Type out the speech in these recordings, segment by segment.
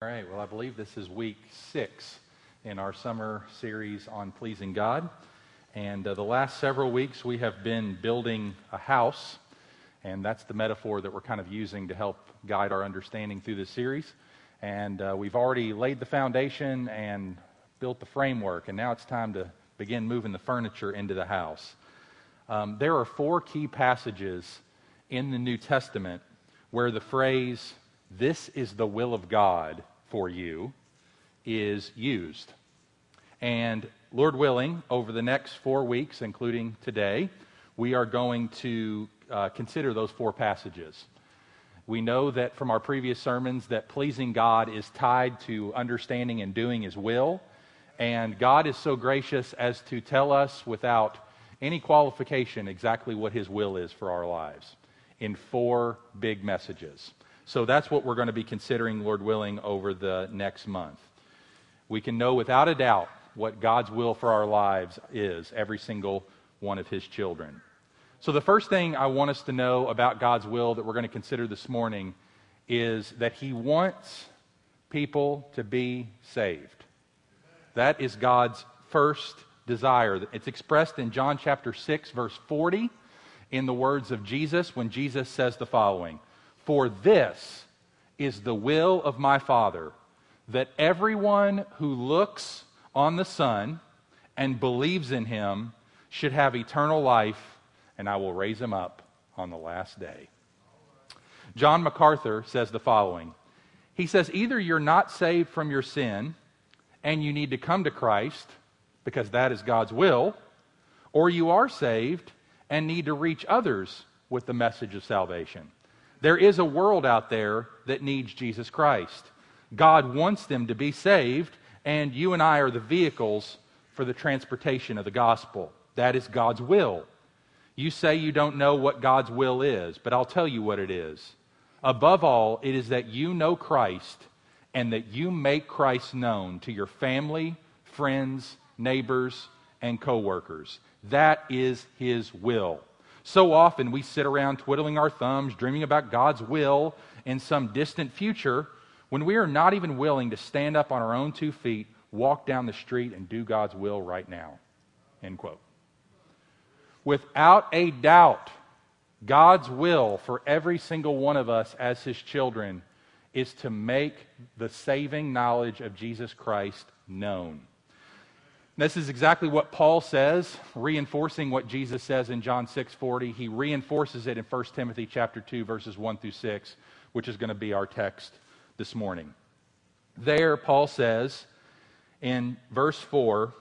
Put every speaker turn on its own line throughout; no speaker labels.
All right, well, I believe this is week six in our summer series on pleasing God. And uh, the last several weeks, we have been building a house, and that's the metaphor that we're kind of using to help guide our understanding through this series. And uh, we've already laid the foundation and built the framework, and now it's time to begin moving the furniture into the house. Um, there are four key passages in the New Testament where the phrase, this is the will of God for you, is used. And Lord willing, over the next four weeks, including today, we are going to uh, consider those four passages. We know that from our previous sermons that pleasing God is tied to understanding and doing His will. And God is so gracious as to tell us without any qualification exactly what His will is for our lives in four big messages. So that's what we're going to be considering, Lord willing, over the next month. We can know without a doubt what God's will for our lives is, every single one of His children. So, the first thing I want us to know about God's will that we're going to consider this morning is that He wants people to be saved. That is God's first desire. It's expressed in John chapter 6, verse 40, in the words of Jesus when Jesus says the following For this is the will of my Father, that everyone who looks on the Son and believes in him should have eternal life, and I will raise him up on the last day. John MacArthur says the following He says, Either you're not saved from your sin and you need to come to Christ because that is God's will, or you are saved and need to reach others with the message of salvation. There is a world out there that needs Jesus Christ. God wants them to be saved, and you and I are the vehicles for the transportation of the gospel. That is God's will. You say you don't know what God's will is, but I'll tell you what it is. Above all, it is that you know Christ and that you make Christ known to your family, friends, neighbors, and coworkers. That is his will. So often we sit around twiddling our thumbs, dreaming about God's will in some distant future, when we are not even willing to stand up on our own two feet, walk down the street, and do God's will right now. End quote. Without a doubt, God's will for every single one of us as his children is to make the saving knowledge of Jesus Christ known. This is exactly what Paul says, reinforcing what Jesus says in John 6:40. He reinforces it in 1 Timothy chapter 2 verses 1 through 6, which is going to be our text this morning. There, Paul says in verse 4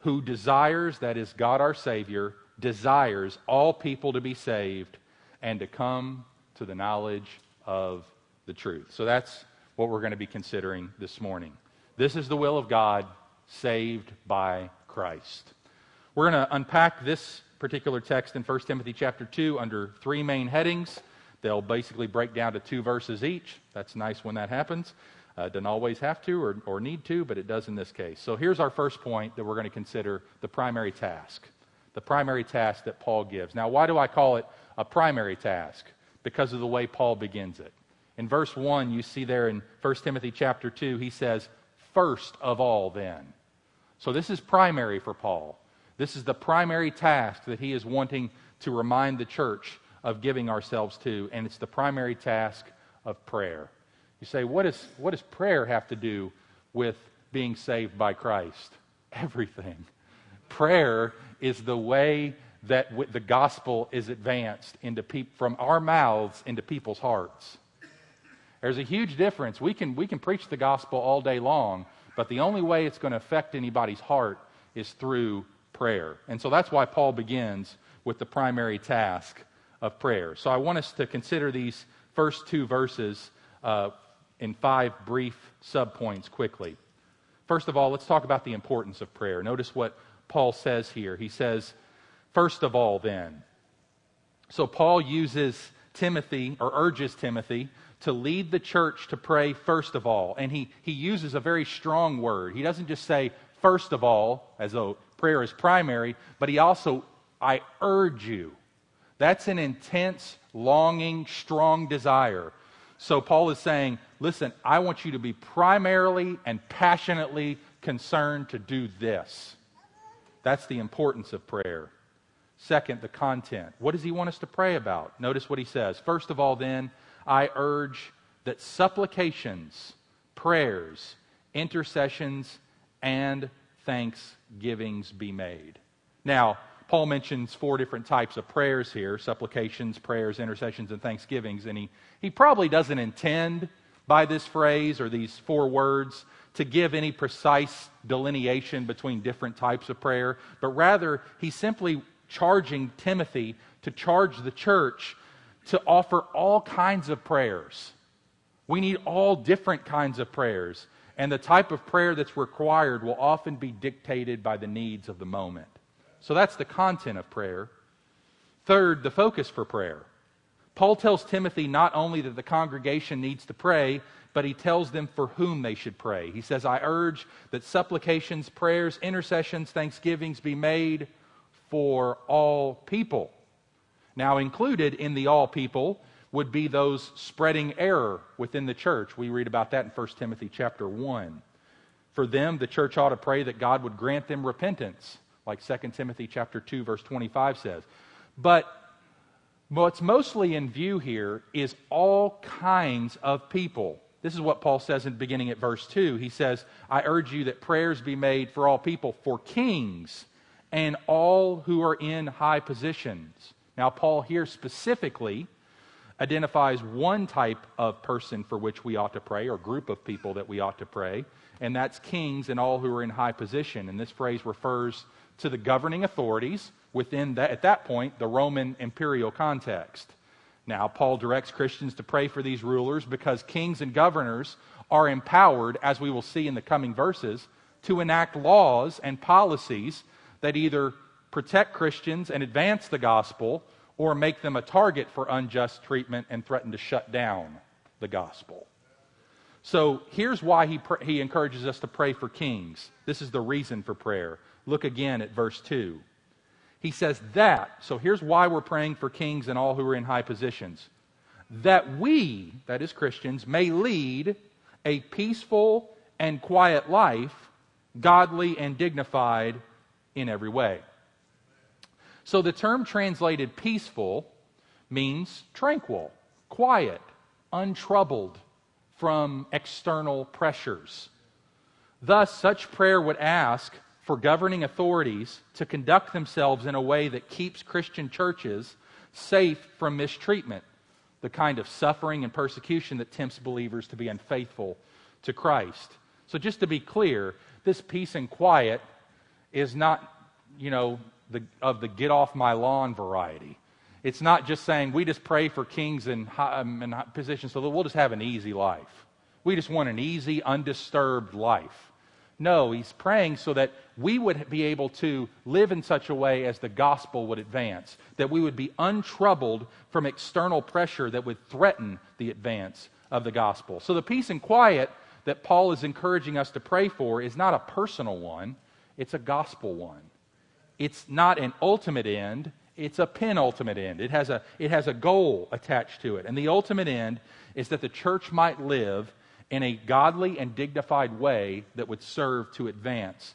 who desires, that is, God our Savior, desires all people to be saved and to come to the knowledge of the truth. So that's what we're going to be considering this morning. This is the will of God, saved by Christ. We're going to unpack this particular text in 1 Timothy chapter 2 under three main headings. They'll basically break down to two verses each. That's nice when that happens. Uh, doesn't always have to or, or need to, but it does in this case. So here's our first point that we're going to consider the primary task. The primary task that Paul gives. Now, why do I call it a primary task? Because of the way Paul begins it. In verse 1, you see there in 1 Timothy chapter 2, he says, First of all, then. So this is primary for Paul. This is the primary task that he is wanting to remind the church of giving ourselves to, and it's the primary task of prayer. You say, what, is, what does prayer have to do with being saved by Christ? Everything. Prayer is the way that the gospel is advanced into peop- from our mouths into people's hearts. There's a huge difference. We can, we can preach the gospel all day long, but the only way it's going to affect anybody's heart is through prayer. And so that's why Paul begins with the primary task of prayer. So I want us to consider these first two verses uh, in five brief subpoints quickly. First of all, let's talk about the importance of prayer. Notice what Paul says here. He says, First of all, then. So Paul uses Timothy, or urges Timothy, to lead the church to pray first of all. And he, he uses a very strong word. He doesn't just say first of all, as though prayer is primary, but he also, I urge you. That's an intense, longing, strong desire. So Paul is saying, listen, I want you to be primarily and passionately concerned to do this. That's the importance of prayer. Second, the content. What does he want us to pray about? Notice what he says. First of all, then, I urge that supplications, prayers, intercessions, and thanksgivings be made. Now, Paul mentions four different types of prayers here supplications, prayers, intercessions, and thanksgivings. And he, he probably doesn't intend by this phrase or these four words to give any precise delineation between different types of prayer, but rather he's simply charging Timothy to charge the church to offer all kinds of prayers. We need all different kinds of prayers, and the type of prayer that's required will often be dictated by the needs of the moment. So that's the content of prayer. Third, the focus for prayer. Paul tells Timothy not only that the congregation needs to pray, but he tells them for whom they should pray. He says, I urge that supplications, prayers, intercessions, thanksgivings be made for all people. Now, included in the all people would be those spreading error within the church. We read about that in 1 Timothy chapter 1. For them, the church ought to pray that God would grant them repentance, like 2 Timothy chapter 2 verse 25 says. But what's mostly in view here is all kinds of people. This is what Paul says in beginning at verse 2. He says, I urge you that prayers be made for all people, for kings and all who are in high positions. Now, Paul here specifically identifies one type of person for which we ought to pray, or group of people that we ought to pray, and that's kings and all who are in high position. And this phrase refers to the governing authorities within that, at that point, the Roman imperial context. Now, Paul directs Christians to pray for these rulers because kings and governors are empowered, as we will see in the coming verses, to enact laws and policies that either protect Christians and advance the gospel or make them a target for unjust treatment and threaten to shut down the gospel. So here's why he, pr- he encourages us to pray for kings. This is the reason for prayer. Look again at verse 2. He says that, so here's why we're praying for kings and all who are in high positions. That we, that is Christians, may lead a peaceful and quiet life, godly and dignified in every way. So the term translated peaceful means tranquil, quiet, untroubled from external pressures. Thus, such prayer would ask for governing authorities to conduct themselves in a way that keeps Christian churches safe from mistreatment, the kind of suffering and persecution that tempts believers to be unfaithful to Christ. So, just to be clear, this peace and quiet is not, you know, the, of the get off my lawn variety. It's not just saying we just pray for kings and, um, and positions so that we'll just have an easy life. We just want an easy, undisturbed life. No, he's praying so that we would be able to live in such a way as the gospel would advance, that we would be untroubled from external pressure that would threaten the advance of the gospel. So the peace and quiet that Paul is encouraging us to pray for is not a personal one, it's a gospel one. It's not an ultimate end, it's a penultimate end. It has a, it has a goal attached to it. And the ultimate end is that the church might live in a godly and dignified way that would serve to advance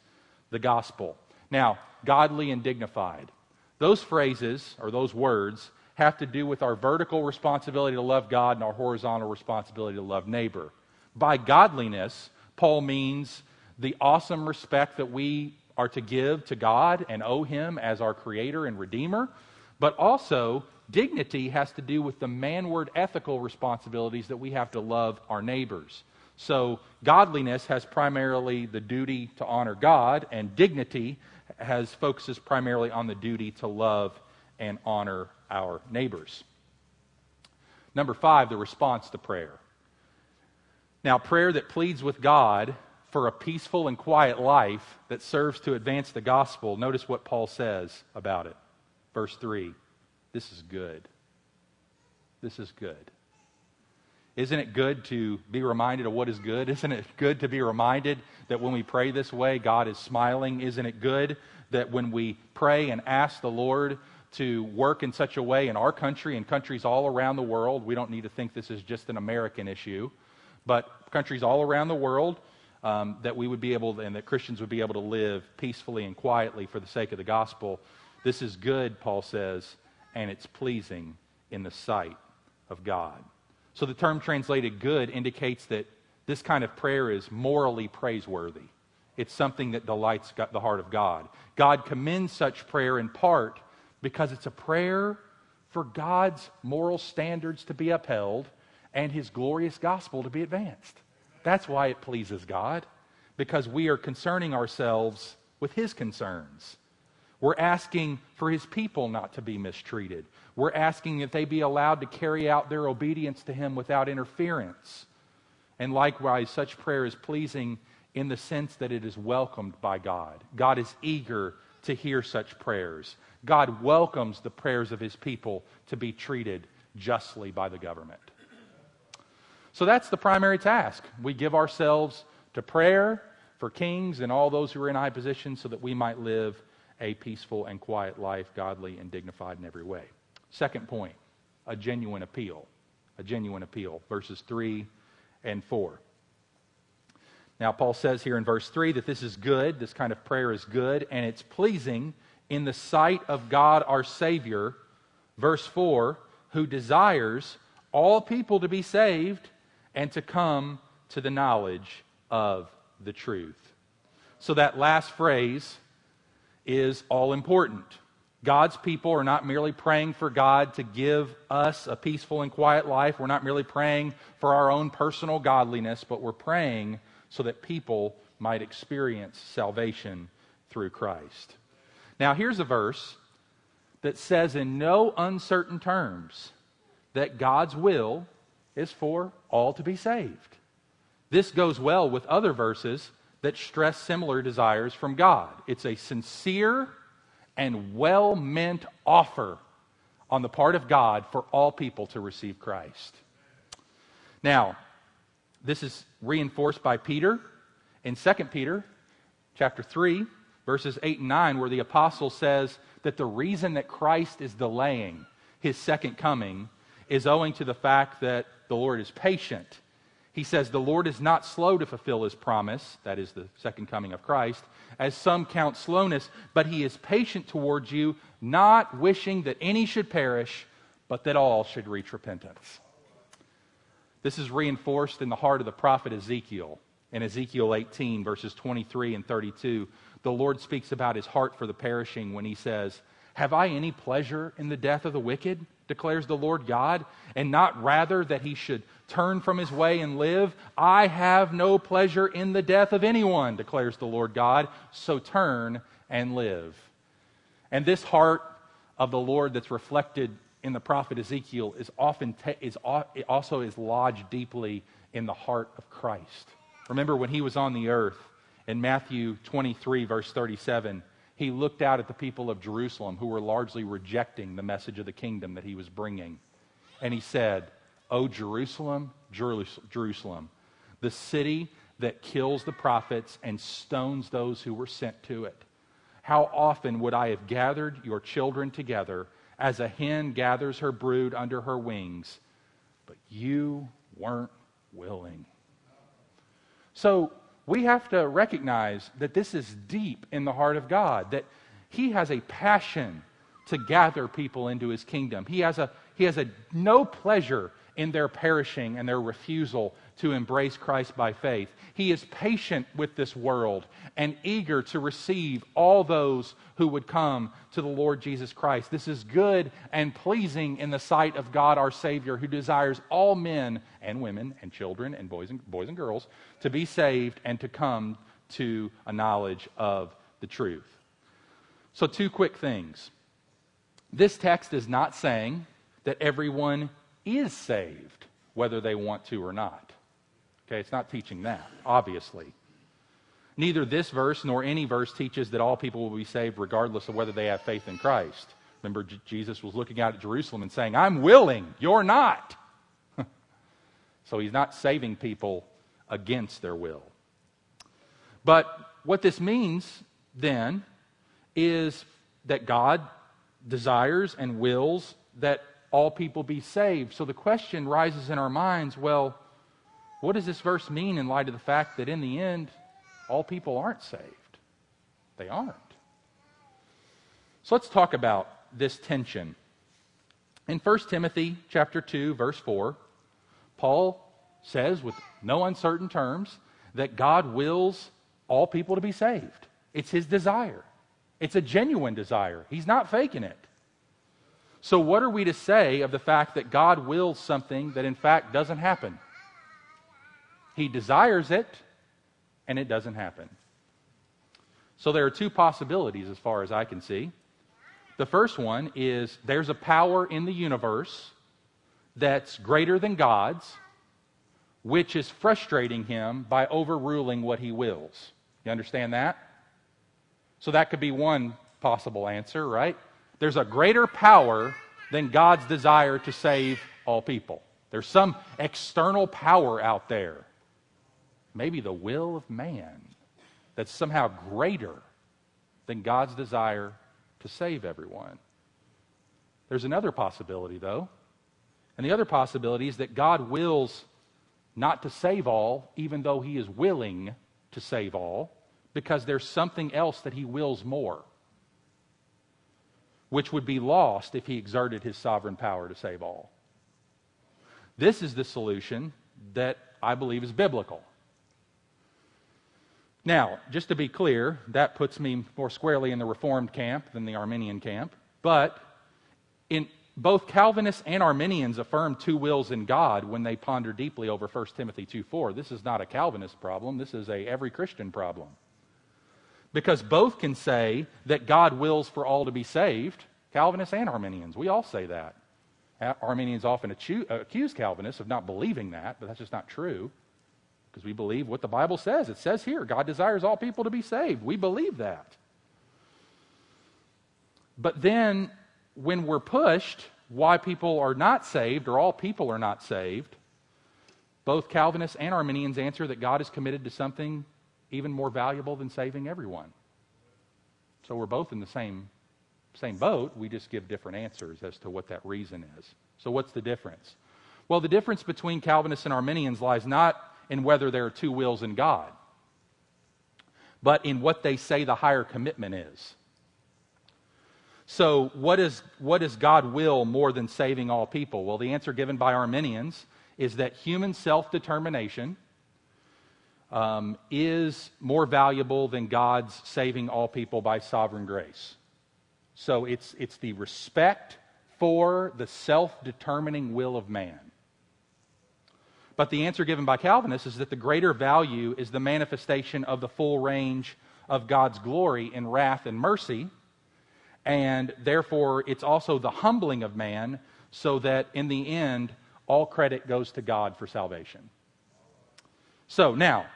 the gospel. Now, godly and dignified. Those phrases, or those words, have to do with our vertical responsibility to love God and our horizontal responsibility to love neighbor. By godliness, Paul means the awesome respect that we are to give to God and owe Him as our Creator and Redeemer, but also dignity has to do with the manward ethical responsibilities that we have to love our neighbors. So, godliness has primarily the duty to honor God, and dignity has focuses primarily on the duty to love and honor our neighbors. Number five, the response to prayer. Now, prayer that pleads with God for a peaceful and quiet life that serves to advance the gospel, notice what Paul says about it. Verse 3 This is good. This is good. Isn't it good to be reminded of what is good? Isn't it good to be reminded that when we pray this way, God is smiling? Isn't it good that when we pray and ask the Lord to work in such a way in our country and countries all around the world. We don't need to think this is just an American issue, but countries all around the world um, that we would be able, and that Christians would be able to live peacefully and quietly for the sake of the gospel. This is good, Paul says, and it's pleasing in the sight of God. So the term translated good indicates that this kind of prayer is morally praiseworthy. It's something that delights the heart of God. God commends such prayer in part because it's a prayer for God's moral standards to be upheld and his glorious gospel to be advanced. That's why it pleases God, because we are concerning ourselves with his concerns. We're asking for his people not to be mistreated. We're asking that they be allowed to carry out their obedience to him without interference. And likewise, such prayer is pleasing in the sense that it is welcomed by God. God is eager to hear such prayers. God welcomes the prayers of his people to be treated justly by the government. So that's the primary task. We give ourselves to prayer for kings and all those who are in high positions so that we might live a peaceful and quiet life, godly and dignified in every way. Second point, a genuine appeal. A genuine appeal. Verses 3 and 4. Now, Paul says here in verse 3 that this is good, this kind of prayer is good, and it's pleasing in the sight of God our Savior. Verse 4 who desires all people to be saved and to come to the knowledge of the truth. So, that last phrase is all important. God's people are not merely praying for God to give us a peaceful and quiet life. We're not merely praying for our own personal godliness, but we're praying so that people might experience salvation through Christ. Now, here's a verse that says in no uncertain terms that God's will is for all to be saved. This goes well with other verses that stress similar desires from God. It's a sincere and well meant offer on the part of God for all people to receive Christ. Now, this is reinforced by Peter in 2 Peter chapter 3 verses 8 and 9 where the apostle says that the reason that Christ is delaying his second coming is owing to the fact that the Lord is patient. He says, The Lord is not slow to fulfill his promise, that is the second coming of Christ, as some count slowness, but he is patient towards you, not wishing that any should perish, but that all should reach repentance. This is reinforced in the heart of the prophet Ezekiel. In Ezekiel 18, verses 23 and 32, the Lord speaks about his heart for the perishing when he says, Have I any pleasure in the death of the wicked? Declares the Lord God, and not rather that he should turn from his way and live. I have no pleasure in the death of anyone, declares the Lord God, so turn and live. And this heart of the Lord that's reflected in the prophet Ezekiel is often te- is also is lodged deeply in the heart of Christ. Remember when he was on the earth in Matthew 23 verse 37, he looked out at the people of Jerusalem who were largely rejecting the message of the kingdom that he was bringing. And he said, "O Jerusalem, Jerusalem, the city that kills the prophets and stones those who were sent to it. How often would I have gathered your children together as a hen gathers her brood under her wings, but you weren't willing. So we have to recognize that this is deep in the heart of God, that He has a passion to gather people into His kingdom. He has a, he has a no pleasure in their perishing and their refusal to embrace Christ by faith. He is patient with this world and eager to receive all those who would come to the Lord Jesus Christ. This is good and pleasing in the sight of God our Savior, who desires all men and women and children and boys and, boys and girls to be saved and to come to a knowledge of the truth. So, two quick things. This text is not saying that everyone is saved, whether they want to or not. Okay, it's not teaching that, obviously. Neither this verse nor any verse teaches that all people will be saved regardless of whether they have faith in Christ. Remember, J- Jesus was looking out at Jerusalem and saying, I'm willing, you're not. so he's not saving people against their will. But what this means then is that God desires and wills that all people be saved. So the question rises in our minds well, what does this verse mean in light of the fact that in the end, all people aren't saved? They aren't. So let's talk about this tension. In 1 Timothy chapter 2 verse 4, Paul says with no uncertain terms that God wills all people to be saved. It's his desire. It's a genuine desire. He's not faking it. So, what are we to say of the fact that God wills something that in fact doesn't happen? He desires it, and it doesn't happen. So, there are two possibilities as far as I can see. The first one is there's a power in the universe that's greater than God's, which is frustrating him by overruling what he wills. You understand that? So that could be one possible answer, right? There's a greater power than God's desire to save all people. There's some external power out there, maybe the will of man, that's somehow greater than God's desire to save everyone. There's another possibility, though. And the other possibility is that God wills not to save all, even though He is willing to save all, because there's something else that He wills more, which would be lost if He exerted His sovereign power to save all. This is the solution that I believe is biblical. Now, just to be clear, that puts me more squarely in the Reformed camp than the Arminian camp. But in both Calvinists and Arminians affirm two wills in God when they ponder deeply over 1 Timothy 2:4. This is not a Calvinist problem, this is a every Christian problem. Because both can say that God wills for all to be saved, Calvinists and Arminians. We all say that. Arminians often accuse Calvinists of not believing that, but that's just not true because we believe what the Bible says. It says here God desires all people to be saved. We believe that. But then, when we're pushed why people are not saved or all people are not saved, both Calvinists and Arminians answer that God is committed to something even more valuable than saving everyone. So we're both in the same, same boat. We just give different answers as to what that reason is. So, what's the difference? Well, the difference between Calvinists and Arminians lies not in whether there are two wills in God, but in what they say the higher commitment is. So, what, is, what does God will more than saving all people? Well, the answer given by Arminians is that human self determination um, is more valuable than God's saving all people by sovereign grace. So, it's, it's the respect for the self determining will of man. But the answer given by Calvinists is that the greater value is the manifestation of the full range of God's glory in wrath and mercy. And therefore, it's also the humbling of man so that in the end, all credit goes to God for salvation. So now,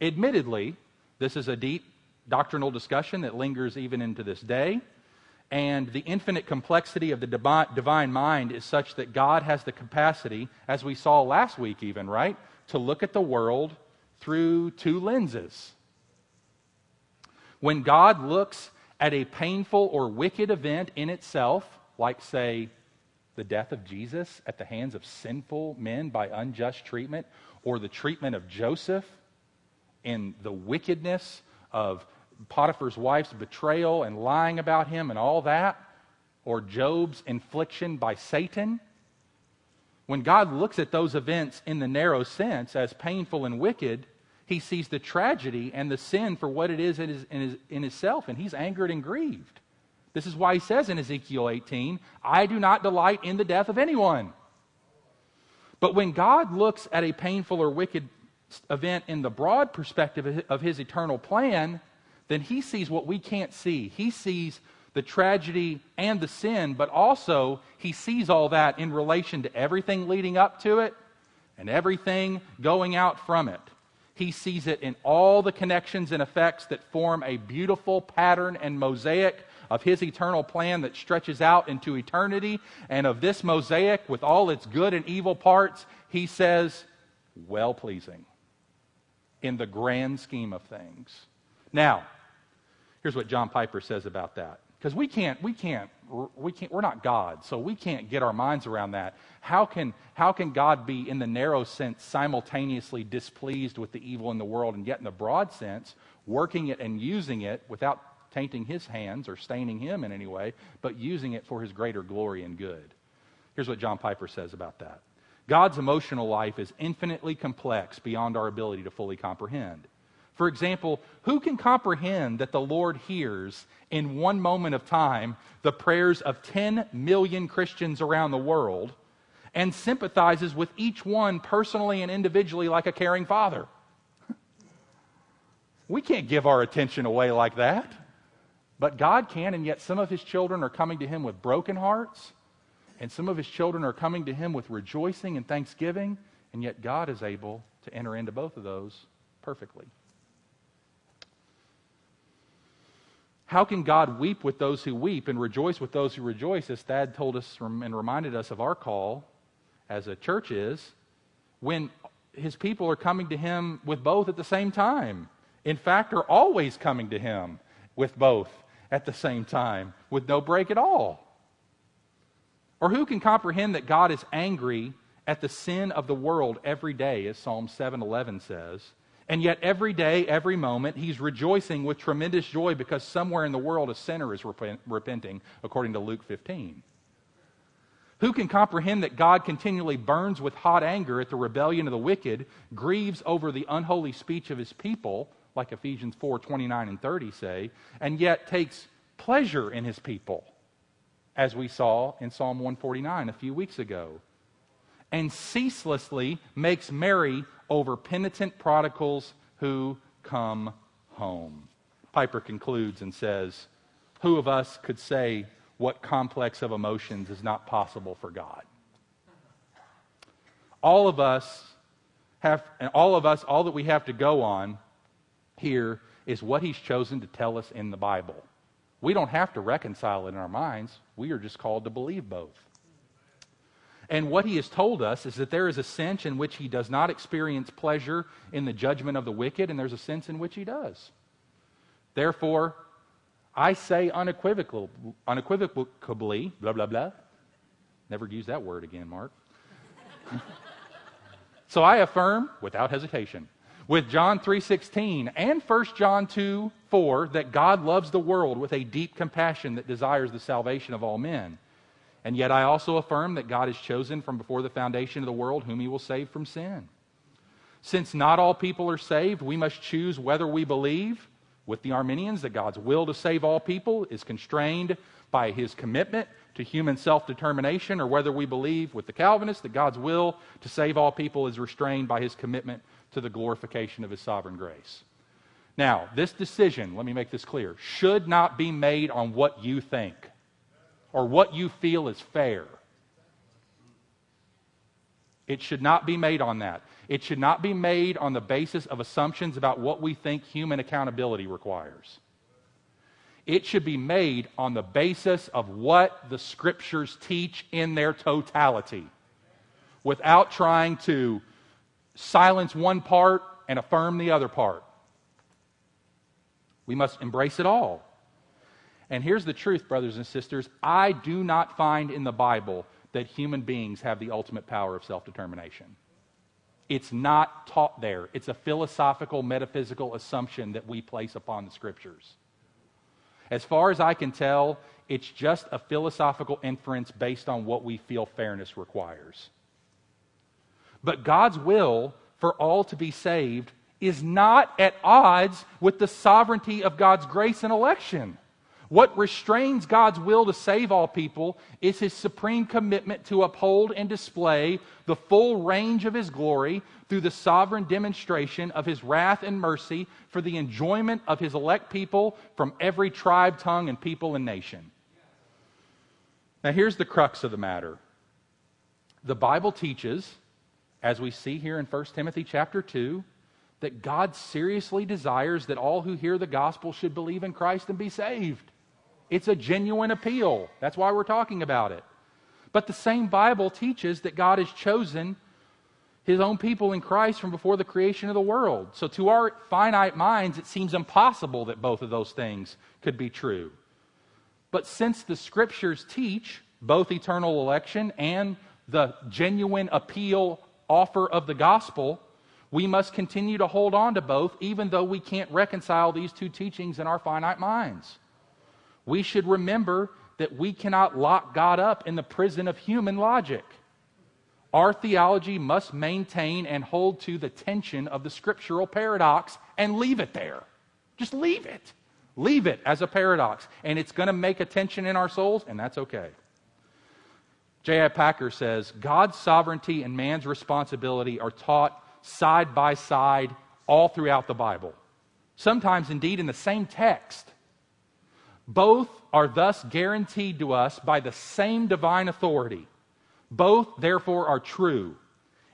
admittedly, this is a deep doctrinal discussion that lingers even into this day. And the infinite complexity of the divine mind is such that God has the capacity, as we saw last week, even, right, to look at the world through two lenses. When God looks at a painful or wicked event in itself, like, say, the death of Jesus at the hands of sinful men by unjust treatment, or the treatment of Joseph in the wickedness of Potiphar's wife's betrayal and lying about him and all that, or Job's infliction by Satan, when God looks at those events in the narrow sense as painful and wicked, he sees the tragedy and the sin for what it is in, his, in, his, in himself, and he's angered and grieved. This is why he says in Ezekiel 18, I do not delight in the death of anyone. But when God looks at a painful or wicked event in the broad perspective of his eternal plan, then he sees what we can't see. He sees the tragedy and the sin, but also he sees all that in relation to everything leading up to it and everything going out from it. He sees it in all the connections and effects that form a beautiful pattern and mosaic of his eternal plan that stretches out into eternity. And of this mosaic, with all its good and evil parts, he says, well pleasing in the grand scheme of things. Now, Here's what John Piper says about that. Because we can't, we can't, we can't, we're not God, so we can't get our minds around that. How can, how can God be, in the narrow sense, simultaneously displeased with the evil in the world, and yet in the broad sense, working it and using it without tainting his hands or staining him in any way, but using it for his greater glory and good? Here's what John Piper says about that God's emotional life is infinitely complex beyond our ability to fully comprehend. For example, who can comprehend that the Lord hears in one moment of time the prayers of 10 million Christians around the world and sympathizes with each one personally and individually like a caring father? We can't give our attention away like that. But God can, and yet some of his children are coming to him with broken hearts, and some of his children are coming to him with rejoicing and thanksgiving, and yet God is able to enter into both of those perfectly. How can God weep with those who weep and rejoice with those who rejoice, as Thad told us and reminded us of our call as a church is, when his people are coming to him with both at the same time? In fact, are always coming to him with both at the same time, with no break at all. Or who can comprehend that God is angry at the sin of the world every day, as Psalm 7:11 says? And yet, every day, every moment, he's rejoicing with tremendous joy because somewhere in the world a sinner is repent, repenting, according to Luke 15. Who can comprehend that God continually burns with hot anger at the rebellion of the wicked, grieves over the unholy speech of his people, like Ephesians 4 29 and 30 say, and yet takes pleasure in his people, as we saw in Psalm 149 a few weeks ago, and ceaselessly makes merry over penitent prodigals who come home. Piper concludes and says, Who of us could say what complex of emotions is not possible for God? All of us have, and all of us, all that we have to go on here is what He's chosen to tell us in the Bible. We don't have to reconcile it in our minds. We are just called to believe both. And what he has told us is that there is a sense in which he does not experience pleasure in the judgment of the wicked, and there's a sense in which he does. Therefore, I say unequivocally, unequivocally blah, blah, blah. Never use that word again, Mark. so I affirm without hesitation with John 3:16 and 1 John 2 4 that God loves the world with a deep compassion that desires the salvation of all men. And yet I also affirm that God has chosen from before the foundation of the world whom he will save from sin. Since not all people are saved, we must choose whether we believe with the Arminians that God's will to save all people is constrained by his commitment to human self determination, or whether we believe with the Calvinists that God's will to save all people is restrained by his commitment to the glorification of his sovereign grace. Now, this decision, let me make this clear, should not be made on what you think or what you feel is fair. It should not be made on that. It should not be made on the basis of assumptions about what we think human accountability requires. It should be made on the basis of what the scriptures teach in their totality without trying to silence one part and affirm the other part. We must embrace it all. And here's the truth, brothers and sisters I do not find in the Bible that human beings have the ultimate power of self determination. It's not taught there. It's a philosophical, metaphysical assumption that we place upon the scriptures. As far as I can tell, it's just a philosophical inference based on what we feel fairness requires. But God's will for all to be saved is not at odds with the sovereignty of God's grace and election. What restrains God's will to save all people is his supreme commitment to uphold and display the full range of his glory through the sovereign demonstration of his wrath and mercy for the enjoyment of his elect people from every tribe, tongue, and people and nation. Now, here's the crux of the matter the Bible teaches, as we see here in 1 Timothy chapter 2, that God seriously desires that all who hear the gospel should believe in Christ and be saved. It's a genuine appeal. That's why we're talking about it. But the same Bible teaches that God has chosen his own people in Christ from before the creation of the world. So, to our finite minds, it seems impossible that both of those things could be true. But since the scriptures teach both eternal election and the genuine appeal offer of the gospel, we must continue to hold on to both, even though we can't reconcile these two teachings in our finite minds. We should remember that we cannot lock God up in the prison of human logic. Our theology must maintain and hold to the tension of the scriptural paradox and leave it there. Just leave it. Leave it as a paradox. And it's going to make a tension in our souls, and that's okay. J.I. Packer says God's sovereignty and man's responsibility are taught side by side all throughout the Bible, sometimes indeed in the same text. Both are thus guaranteed to us by the same divine authority. Both, therefore, are true.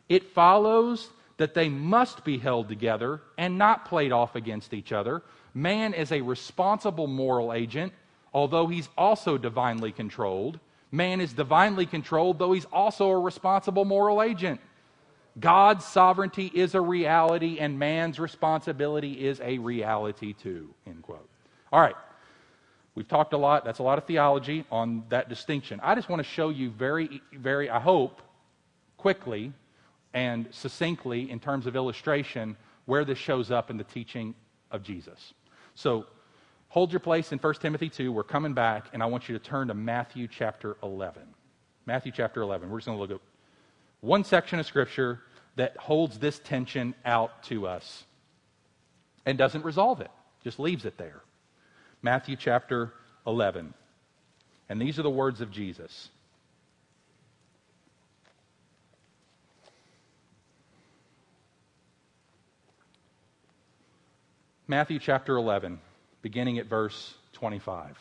It follows that they must be held together and not played off against each other. Man is a responsible moral agent, although he's also divinely controlled. Man is divinely controlled, though he's also a responsible moral agent. God's sovereignty is a reality, and man's responsibility is a reality too. End quote. All right. We've talked a lot, that's a lot of theology on that distinction. I just want to show you very, very, I hope, quickly and succinctly in terms of illustration where this shows up in the teaching of Jesus. So hold your place in 1 Timothy 2. We're coming back, and I want you to turn to Matthew chapter 11. Matthew chapter 11. We're just going to look at one section of Scripture that holds this tension out to us and doesn't resolve it, just leaves it there. Matthew chapter 11. And these are the words of Jesus. Matthew chapter 11, beginning at verse 25.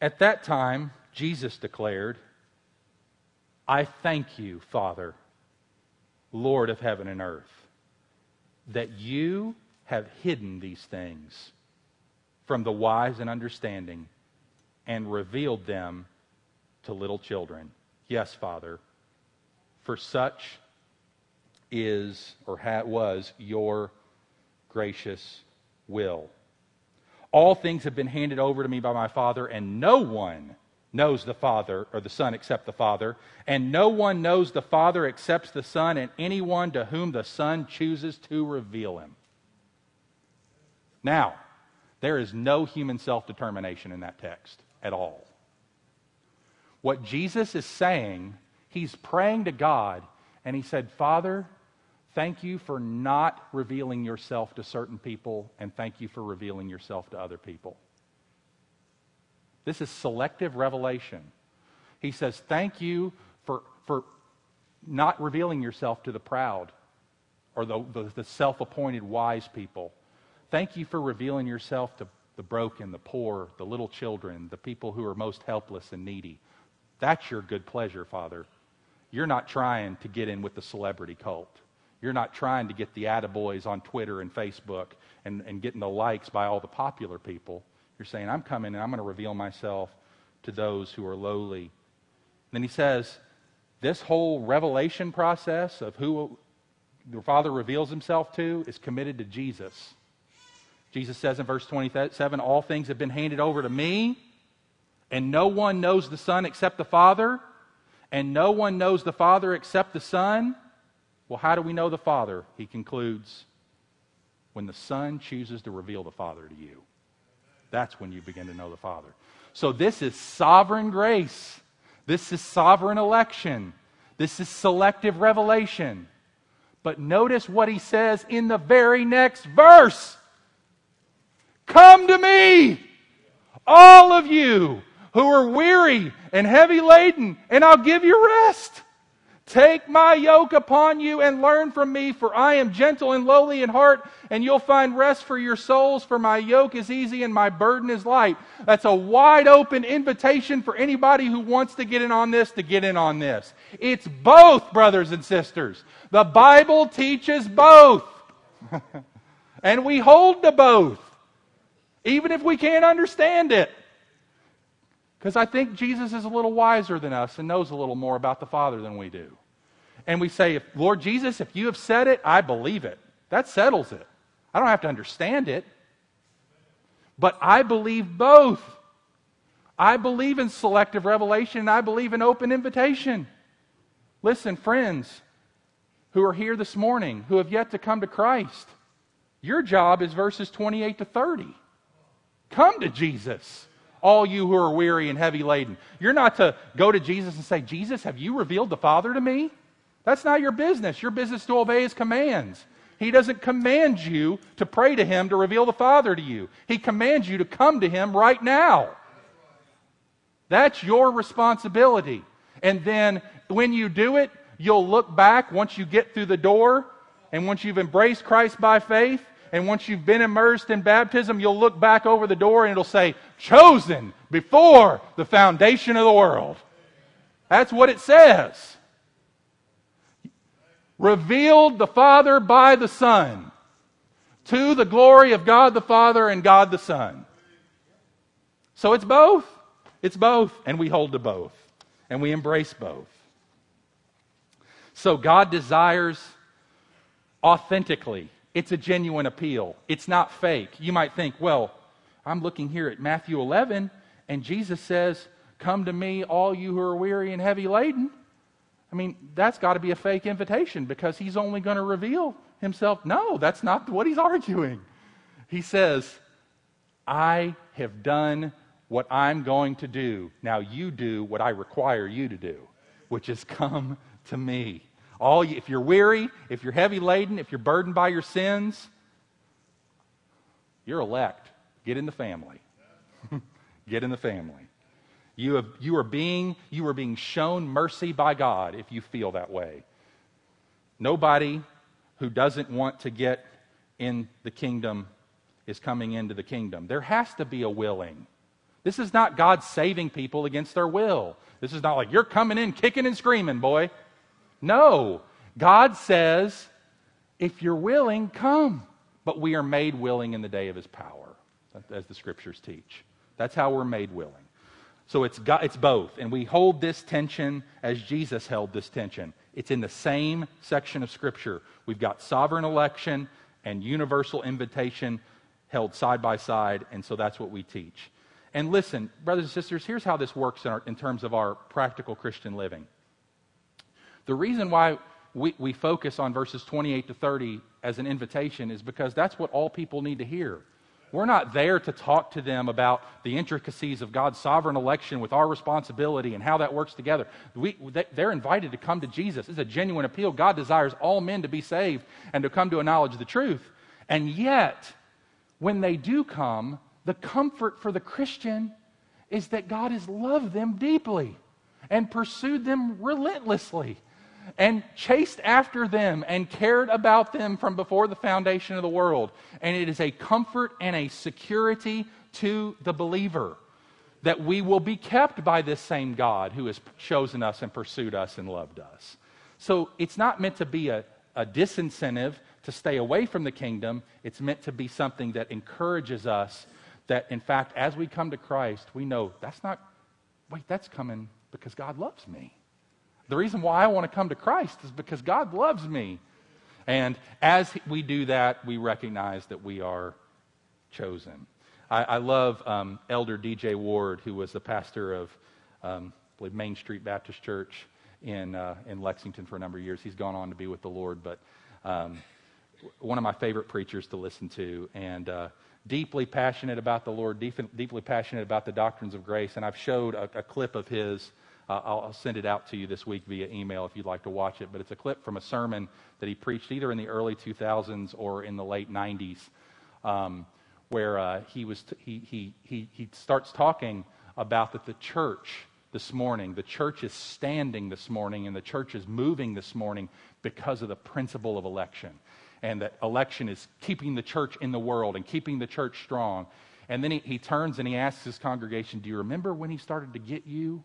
At that time, Jesus declared, I thank you, Father, Lord of heaven and earth, that you have hidden these things from the wise and understanding and revealed them to little children. Yes, Father, for such is or ha- was your gracious will. All things have been handed over to me by my Father, and no one knows the Father or the Son except the Father, and no one knows the Father except the Son, and anyone to whom the Son chooses to reveal him. Now, there is no human self determination in that text at all. What Jesus is saying, he's praying to God, and he said, Father, thank you for not revealing yourself to certain people, and thank you for revealing yourself to other people. This is selective revelation. He says, Thank you for, for not revealing yourself to the proud or the, the, the self appointed wise people. Thank you for revealing yourself to the broken, the poor, the little children, the people who are most helpless and needy. That's your good pleasure, Father. You're not trying to get in with the celebrity cult. You're not trying to get the attaboys on Twitter and Facebook and, and getting the likes by all the popular people. You're saying, I'm coming and I'm going to reveal myself to those who are lowly. And then he says, this whole revelation process of who the Father reveals himself to is committed to Jesus. Jesus says in verse 27 All things have been handed over to me, and no one knows the Son except the Father, and no one knows the Father except the Son. Well, how do we know the Father? He concludes when the Son chooses to reveal the Father to you. That's when you begin to know the Father. So, this is sovereign grace. This is sovereign election. This is selective revelation. But notice what he says in the very next verse. Come to me, all of you who are weary and heavy laden, and I'll give you rest. Take my yoke upon you and learn from me, for I am gentle and lowly in heart, and you'll find rest for your souls, for my yoke is easy and my burden is light. That's a wide open invitation for anybody who wants to get in on this to get in on this. It's both, brothers and sisters. The Bible teaches both. and we hold to both even if we can't understand it. Because I think Jesus is a little wiser than us and knows a little more about the Father than we do. And we say, if, Lord Jesus, if you have said it, I believe it. That settles it. I don't have to understand it. But I believe both. I believe in selective revelation and I believe in open invitation. Listen, friends who are here this morning who have yet to come to Christ, your job is verses 28 to 30. Come to Jesus, all you who are weary and heavy laden. You're not to go to Jesus and say, Jesus, have you revealed the Father to me? That's not your business. Your business to obey his commands. He doesn't command you to pray to him to reveal the Father to you. He commands you to come to him right now. That's your responsibility. And then when you do it, you'll look back once you get through the door and once you've embraced Christ by faith and once you've been immersed in baptism, you'll look back over the door and it'll say, chosen before the foundation of the world. That's what it says. Revealed the Father by the Son to the glory of God the Father and God the Son. So it's both. It's both. And we hold to both. And we embrace both. So God desires authentically it's a genuine appeal. It's not fake. You might think, well, I'm looking here at Matthew 11, and Jesus says, Come to me, all you who are weary and heavy laden. I mean, that's got to be a fake invitation because he's only going to reveal himself. No, that's not what he's arguing. He says, I have done what I'm going to do. Now you do what I require you to do, which is come to me. All, if you're weary, if you're heavy laden, if you're burdened by your sins, you're elect. Get in the family. Get in the family. You, have, you, are being, you are being shown mercy by God if you feel that way. Nobody who doesn't want to get in the kingdom is coming into the kingdom. There has to be a willing. This is not God saving people against their will. This is not like you're coming in kicking and screaming, boy. No. God says, if you're willing, come. But we are made willing in the day of his power, as the scriptures teach. That's how we're made willing. So it's, it's both. And we hold this tension as Jesus held this tension. It's in the same section of Scripture. We've got sovereign election and universal invitation held side by side, and so that's what we teach. And listen, brothers and sisters, here's how this works in, our, in terms of our practical Christian living. The reason why we, we focus on verses 28 to 30 as an invitation is because that's what all people need to hear. We're not there to talk to them about the intricacies of God's sovereign election with our responsibility and how that works together. We, they're invited to come to Jesus. It's a genuine appeal. God desires all men to be saved and to come to a knowledge of the truth. And yet, when they do come, the comfort for the Christian is that God has loved them deeply and pursued them relentlessly and chased after them and cared about them from before the foundation of the world. And it is a comfort and a security to the believer that we will be kept by this same God who has chosen us and pursued us and loved us. So it's not meant to be a, a disincentive to stay away from the kingdom. It's meant to be something that encourages us that, in fact, as we come to Christ, we know that's not, wait, that's coming because God loves me. The reason why I want to come to Christ is because God loves me. And as we do that, we recognize that we are chosen. I, I love um, Elder D.J. Ward, who was the pastor of, um, I believe, Main Street Baptist Church in, uh, in Lexington for a number of years. He's gone on to be with the Lord, but um, one of my favorite preachers to listen to. And uh, deeply passionate about the Lord, deep, deeply passionate about the doctrines of grace. And I've showed a, a clip of his uh, I'll, I'll send it out to you this week via email if you'd like to watch it. But it's a clip from a sermon that he preached either in the early 2000s or in the late 90s, um, where uh, he, was t- he, he, he, he starts talking about that the church this morning, the church is standing this morning, and the church is moving this morning because of the principle of election. And that election is keeping the church in the world and keeping the church strong. And then he, he turns and he asks his congregation, Do you remember when he started to get you?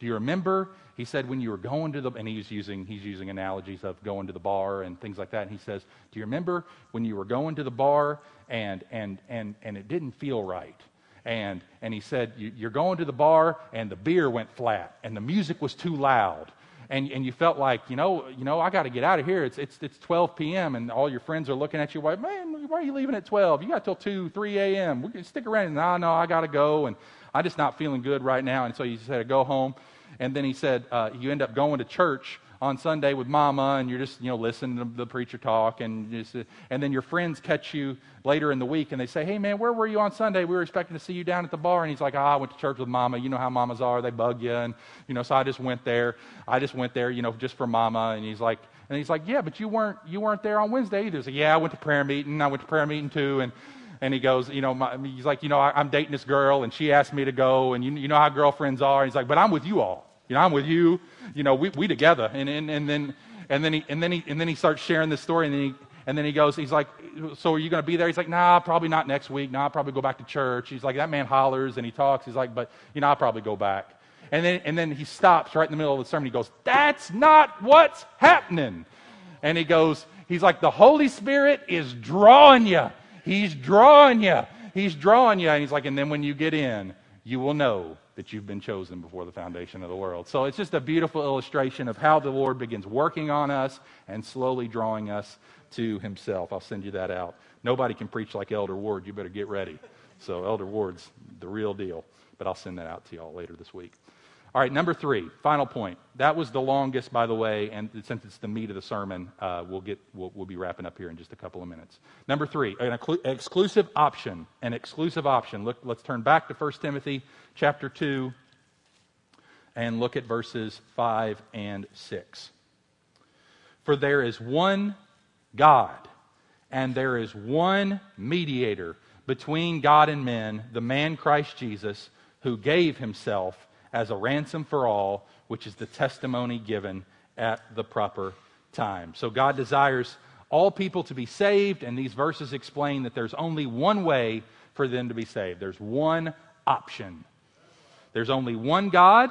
Do you remember? He said when you were going to the and he's using he's using analogies of going to the bar and things like that. And he says, Do you remember when you were going to the bar and and and and it didn't feel right? And and he said, You're going to the bar and the beer went flat and the music was too loud and, and you felt like, you know, you know, I got to get out of here. It's, it's, it's 12 p.m. and all your friends are looking at you like, man, why are you leaving at 12? You got till 2, 3 a.m. We can stick around. And, no, no, I got to go. And I'm just not feeling good right now. And so he said, go home. And then he said, uh, you end up going to church on Sunday with mama and you're just, you know, listening to the preacher talk and just, and then your friends catch you later in the week and they say, hey man, where were you on Sunday? We were expecting to see you down at the bar. And he's like, ah, I went to church with mama. You know how mamas are. They bug you. And, you know, so I just went there. I just went there, you know, just for mama. And he's like, and he's like, yeah, but you weren't, you weren't there on Wednesday either. He's like, yeah, I went to prayer meeting. I went to prayer meeting too. And, and he goes, you know, my, he's like, you know, I, am dating this girl and she asked me to go and you, you know how girlfriends are. And he's like, but I'm with you all. You know, I'm with you. You know, we, we together. And, and, and then, and then he, and then he, and then he starts sharing this story and then he, and then he goes, he's like, so are you going to be there? He's like, nah, probably not next week. Nah, I'll probably go back to church. He's like, that man hollers and he talks. He's like, but, you know, I'll probably go back. And then, and then he stops right in the middle of the sermon. He goes, that's not what's happening. And he goes, he's like, the Holy Spirit is drawing you. He's drawing you. He's drawing you. And he's like, and then when you get in, you will know that you've been chosen before the foundation of the world. So it's just a beautiful illustration of how the Lord begins working on us and slowly drawing us to himself. I'll send you that out. Nobody can preach like Elder Ward. You better get ready. So Elder Ward's the real deal. But I'll send that out to y'all later this week. All right, number three, final point. That was the longest, by the way, and since it's the meat of the sermon, uh, we'll, get, we'll, we'll, be wrapping up here in just a couple of minutes. Number three, an exclusive option. An exclusive option. Look, let's turn back to 1 Timothy chapter 2 and look at verses 5 and 6. For there is one God, and there is one mediator between God and men, the man Christ Jesus, who gave himself as a ransom for all, which is the testimony given at the proper time. So God desires all people to be saved, and these verses explain that there's only one way for them to be saved. There's one option. There's only one God,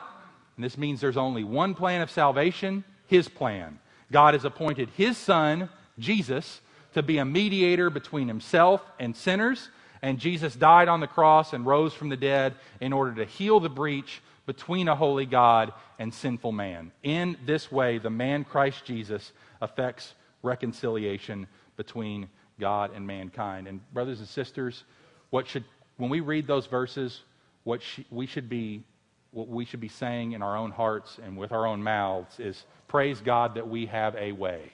and this means there's only one plan of salvation, His plan. God has appointed His Son, Jesus, to be a mediator between Himself and sinners, and Jesus died on the cross and rose from the dead in order to heal the breach between a holy God and sinful man. In this way, the man Christ Jesus affects reconciliation between God and mankind. And brothers and sisters, what should when we read those verses, what sh- we should be what we should be saying in our own hearts and with our own mouths is praise God that we have a way.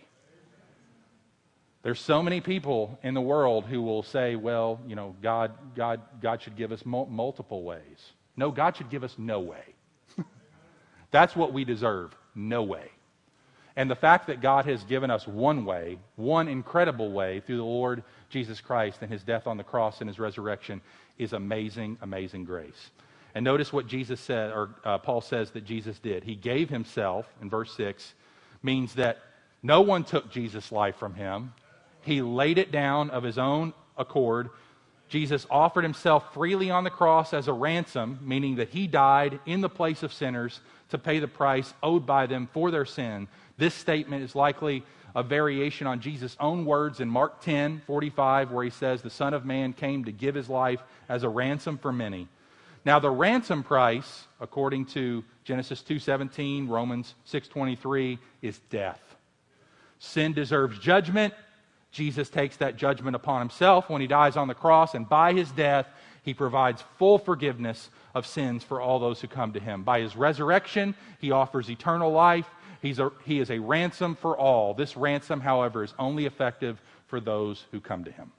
There's so many people in the world who will say, well, you know, God, God, God should give us mul- multiple ways. No, God should give us no way. That's what we deserve no way. And the fact that God has given us one way, one incredible way through the Lord Jesus Christ and his death on the cross and his resurrection is amazing, amazing grace. And notice what Jesus said, or uh, Paul says that Jesus did. He gave himself, in verse 6, means that no one took Jesus' life from him. He laid it down of his own accord Jesus offered himself freely on the cross as a ransom, meaning that he died in the place of sinners to pay the price owed by them for their sin. This statement is likely a variation on Jesus' own words in Mark 10 45, where he says, The Son of Man came to give his life as a ransom for many. Now, the ransom price, according to Genesis 2:17, Romans 6:23, is death. Sin deserves judgment, Jesus takes that judgment upon himself when he dies on the cross, and by his death, he provides full forgiveness of sins for all those who come to him. By his resurrection, he offers eternal life. He's a, he is a ransom for all. This ransom, however, is only effective for those who come to him.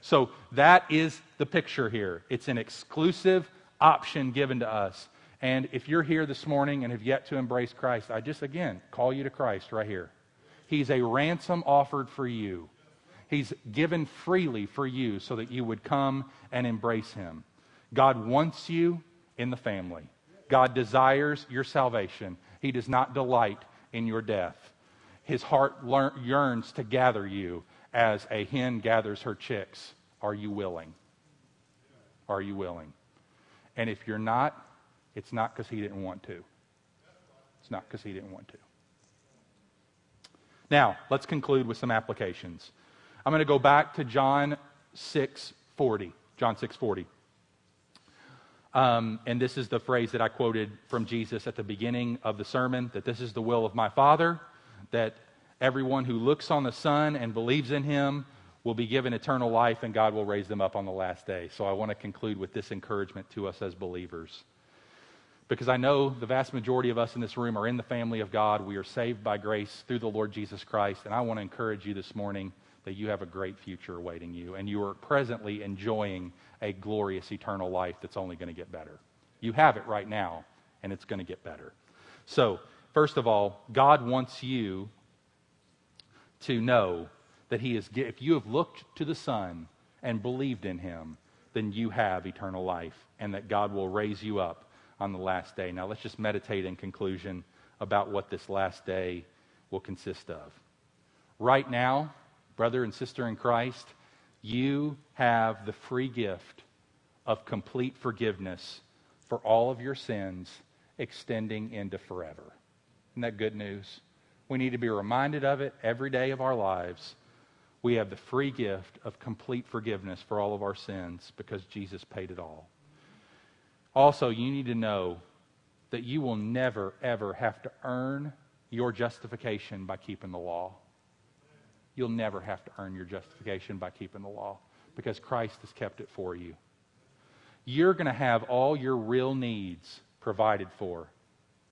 So that is the picture here. It's an exclusive option given to us. And if you're here this morning and have yet to embrace Christ, I just, again, call you to Christ right here. He's a ransom offered for you. He's given freely for you so that you would come and embrace Him. God wants you in the family. God desires your salvation. He does not delight in your death. His heart yearns to gather you as a hen gathers her chicks. Are you willing? Are you willing? And if you're not, it's not because he didn't want to. It's not because he didn't want to. Now, let's conclude with some applications. I'm going to go back to John 6:40. John 6:40. Um, and this is the phrase that I quoted from Jesus at the beginning of the sermon that this is the will of my Father, that everyone who looks on the Son and believes in him will be given eternal life, and God will raise them up on the last day. So I want to conclude with this encouragement to us as believers. Because I know the vast majority of us in this room are in the family of God. We are saved by grace through the Lord Jesus Christ. And I want to encourage you this morning that you have a great future awaiting you, and you are presently enjoying a glorious eternal life that's only going to get better. You have it right now, and it's going to get better. So, first of all, God wants you to know that he is if you have looked to the son and believed in him then you have eternal life and that god will raise you up on the last day now let's just meditate in conclusion about what this last day will consist of right now brother and sister in christ you have the free gift of complete forgiveness for all of your sins extending into forever isn't that good news we need to be reminded of it every day of our lives we have the free gift of complete forgiveness for all of our sins because Jesus paid it all. Also, you need to know that you will never, ever have to earn your justification by keeping the law. You'll never have to earn your justification by keeping the law because Christ has kept it for you. You're going to have all your real needs provided for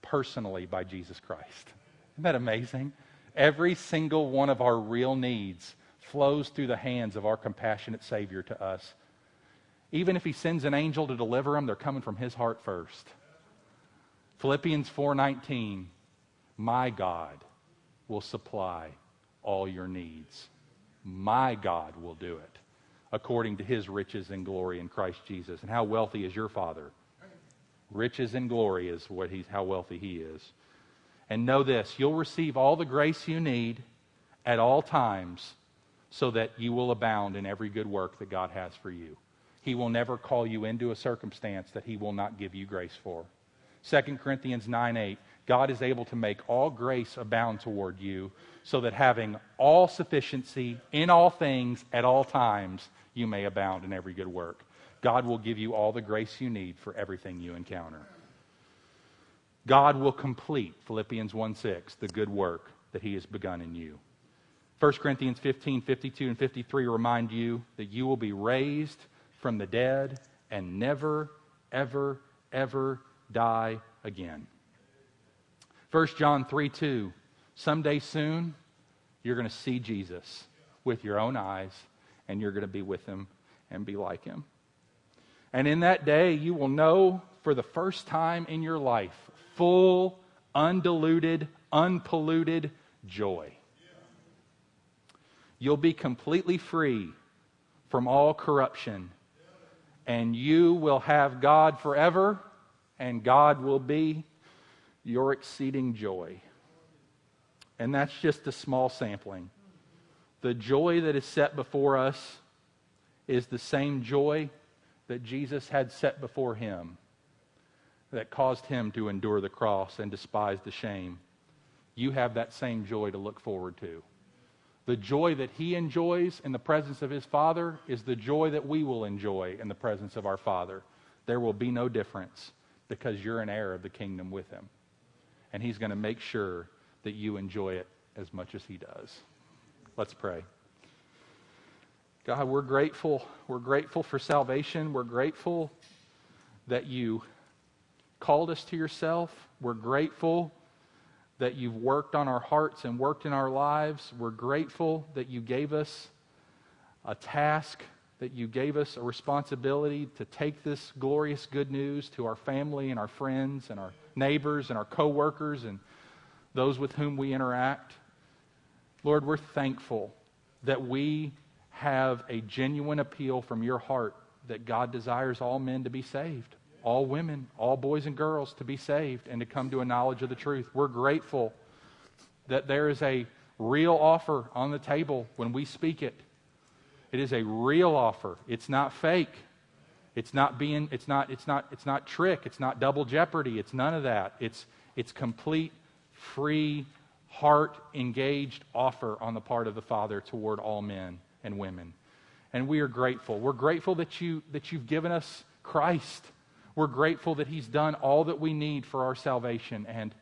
personally by Jesus Christ. Isn't that amazing? Every single one of our real needs flows through the hands of our compassionate Savior to us. Even if he sends an angel to deliver them, they're coming from his heart first. Philippians 4:19 My God will supply all your needs. My God will do it according to his riches and glory in Christ Jesus. And how wealthy is your father? Riches and glory is what he's how wealthy he is. And know this, you'll receive all the grace you need at all times so that you will abound in every good work that God has for you. He will never call you into a circumstance that He will not give you grace for. 2 Corinthians 9 8, God is able to make all grace abound toward you, so that having all sufficiency in all things at all times, you may abound in every good work. God will give you all the grace you need for everything you encounter. God will complete, Philippians 1 6, the good work that He has begun in you. 1 Corinthians 15, 52, and 53 remind you that you will be raised from the dead and never, ever, ever die again. 1 John 3, 2. Someday soon, you're going to see Jesus with your own eyes, and you're going to be with him and be like him. And in that day, you will know for the first time in your life full, undiluted, unpolluted joy you'll be completely free from all corruption. And you will have God forever, and God will be your exceeding joy. And that's just a small sampling. The joy that is set before us is the same joy that Jesus had set before him that caused him to endure the cross and despise the shame. You have that same joy to look forward to. The joy that he enjoys in the presence of his Father is the joy that we will enjoy in the presence of our Father. There will be no difference because you're an heir of the kingdom with him. And he's going to make sure that you enjoy it as much as he does. Let's pray. God, we're grateful. We're grateful for salvation. We're grateful that you called us to yourself. We're grateful that you've worked on our hearts and worked in our lives. We're grateful that you gave us a task, that you gave us a responsibility to take this glorious good news to our family and our friends and our neighbors and our coworkers and those with whom we interact. Lord, we're thankful that we have a genuine appeal from your heart that God desires all men to be saved all women, all boys and girls to be saved and to come to a knowledge of the truth. We're grateful that there is a real offer on the table when we speak it. It is a real offer. It's not fake. It's not being it's not it's not it's not trick, it's not double jeopardy, it's none of that. It's it's complete free heart engaged offer on the part of the Father toward all men and women. And we are grateful. We're grateful that you that you've given us Christ We're grateful that He's done all that we need for our salvation. And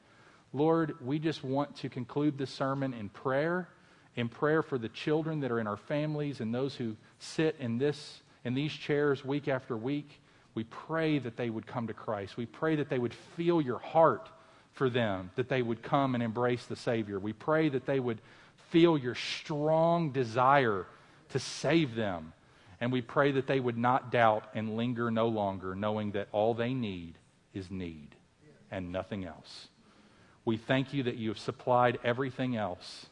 Lord, we just want to conclude this sermon in prayer, in prayer for the children that are in our families and those who sit in, this, in these chairs week after week. We pray that they would come to Christ. We pray that they would feel your heart for them, that they would come and embrace the Savior. We pray that they would feel your strong desire to save them. And we pray that they would not doubt and linger no longer, knowing that all they need is need and nothing else. We thank you that you have supplied everything else.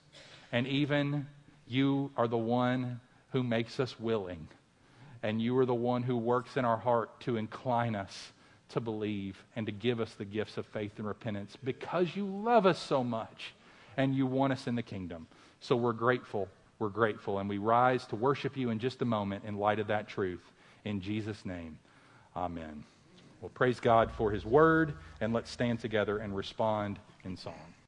And even you are the one who makes us willing. And you are the one who works in our heart to incline us to believe and to give us the gifts of faith and repentance because you love us so much and you want us in the kingdom. So we're grateful. We're grateful. And we rise to worship you in just a moment in light of that truth. In Jesus' name, amen. Well, praise God for his word, and let's stand together and respond in song.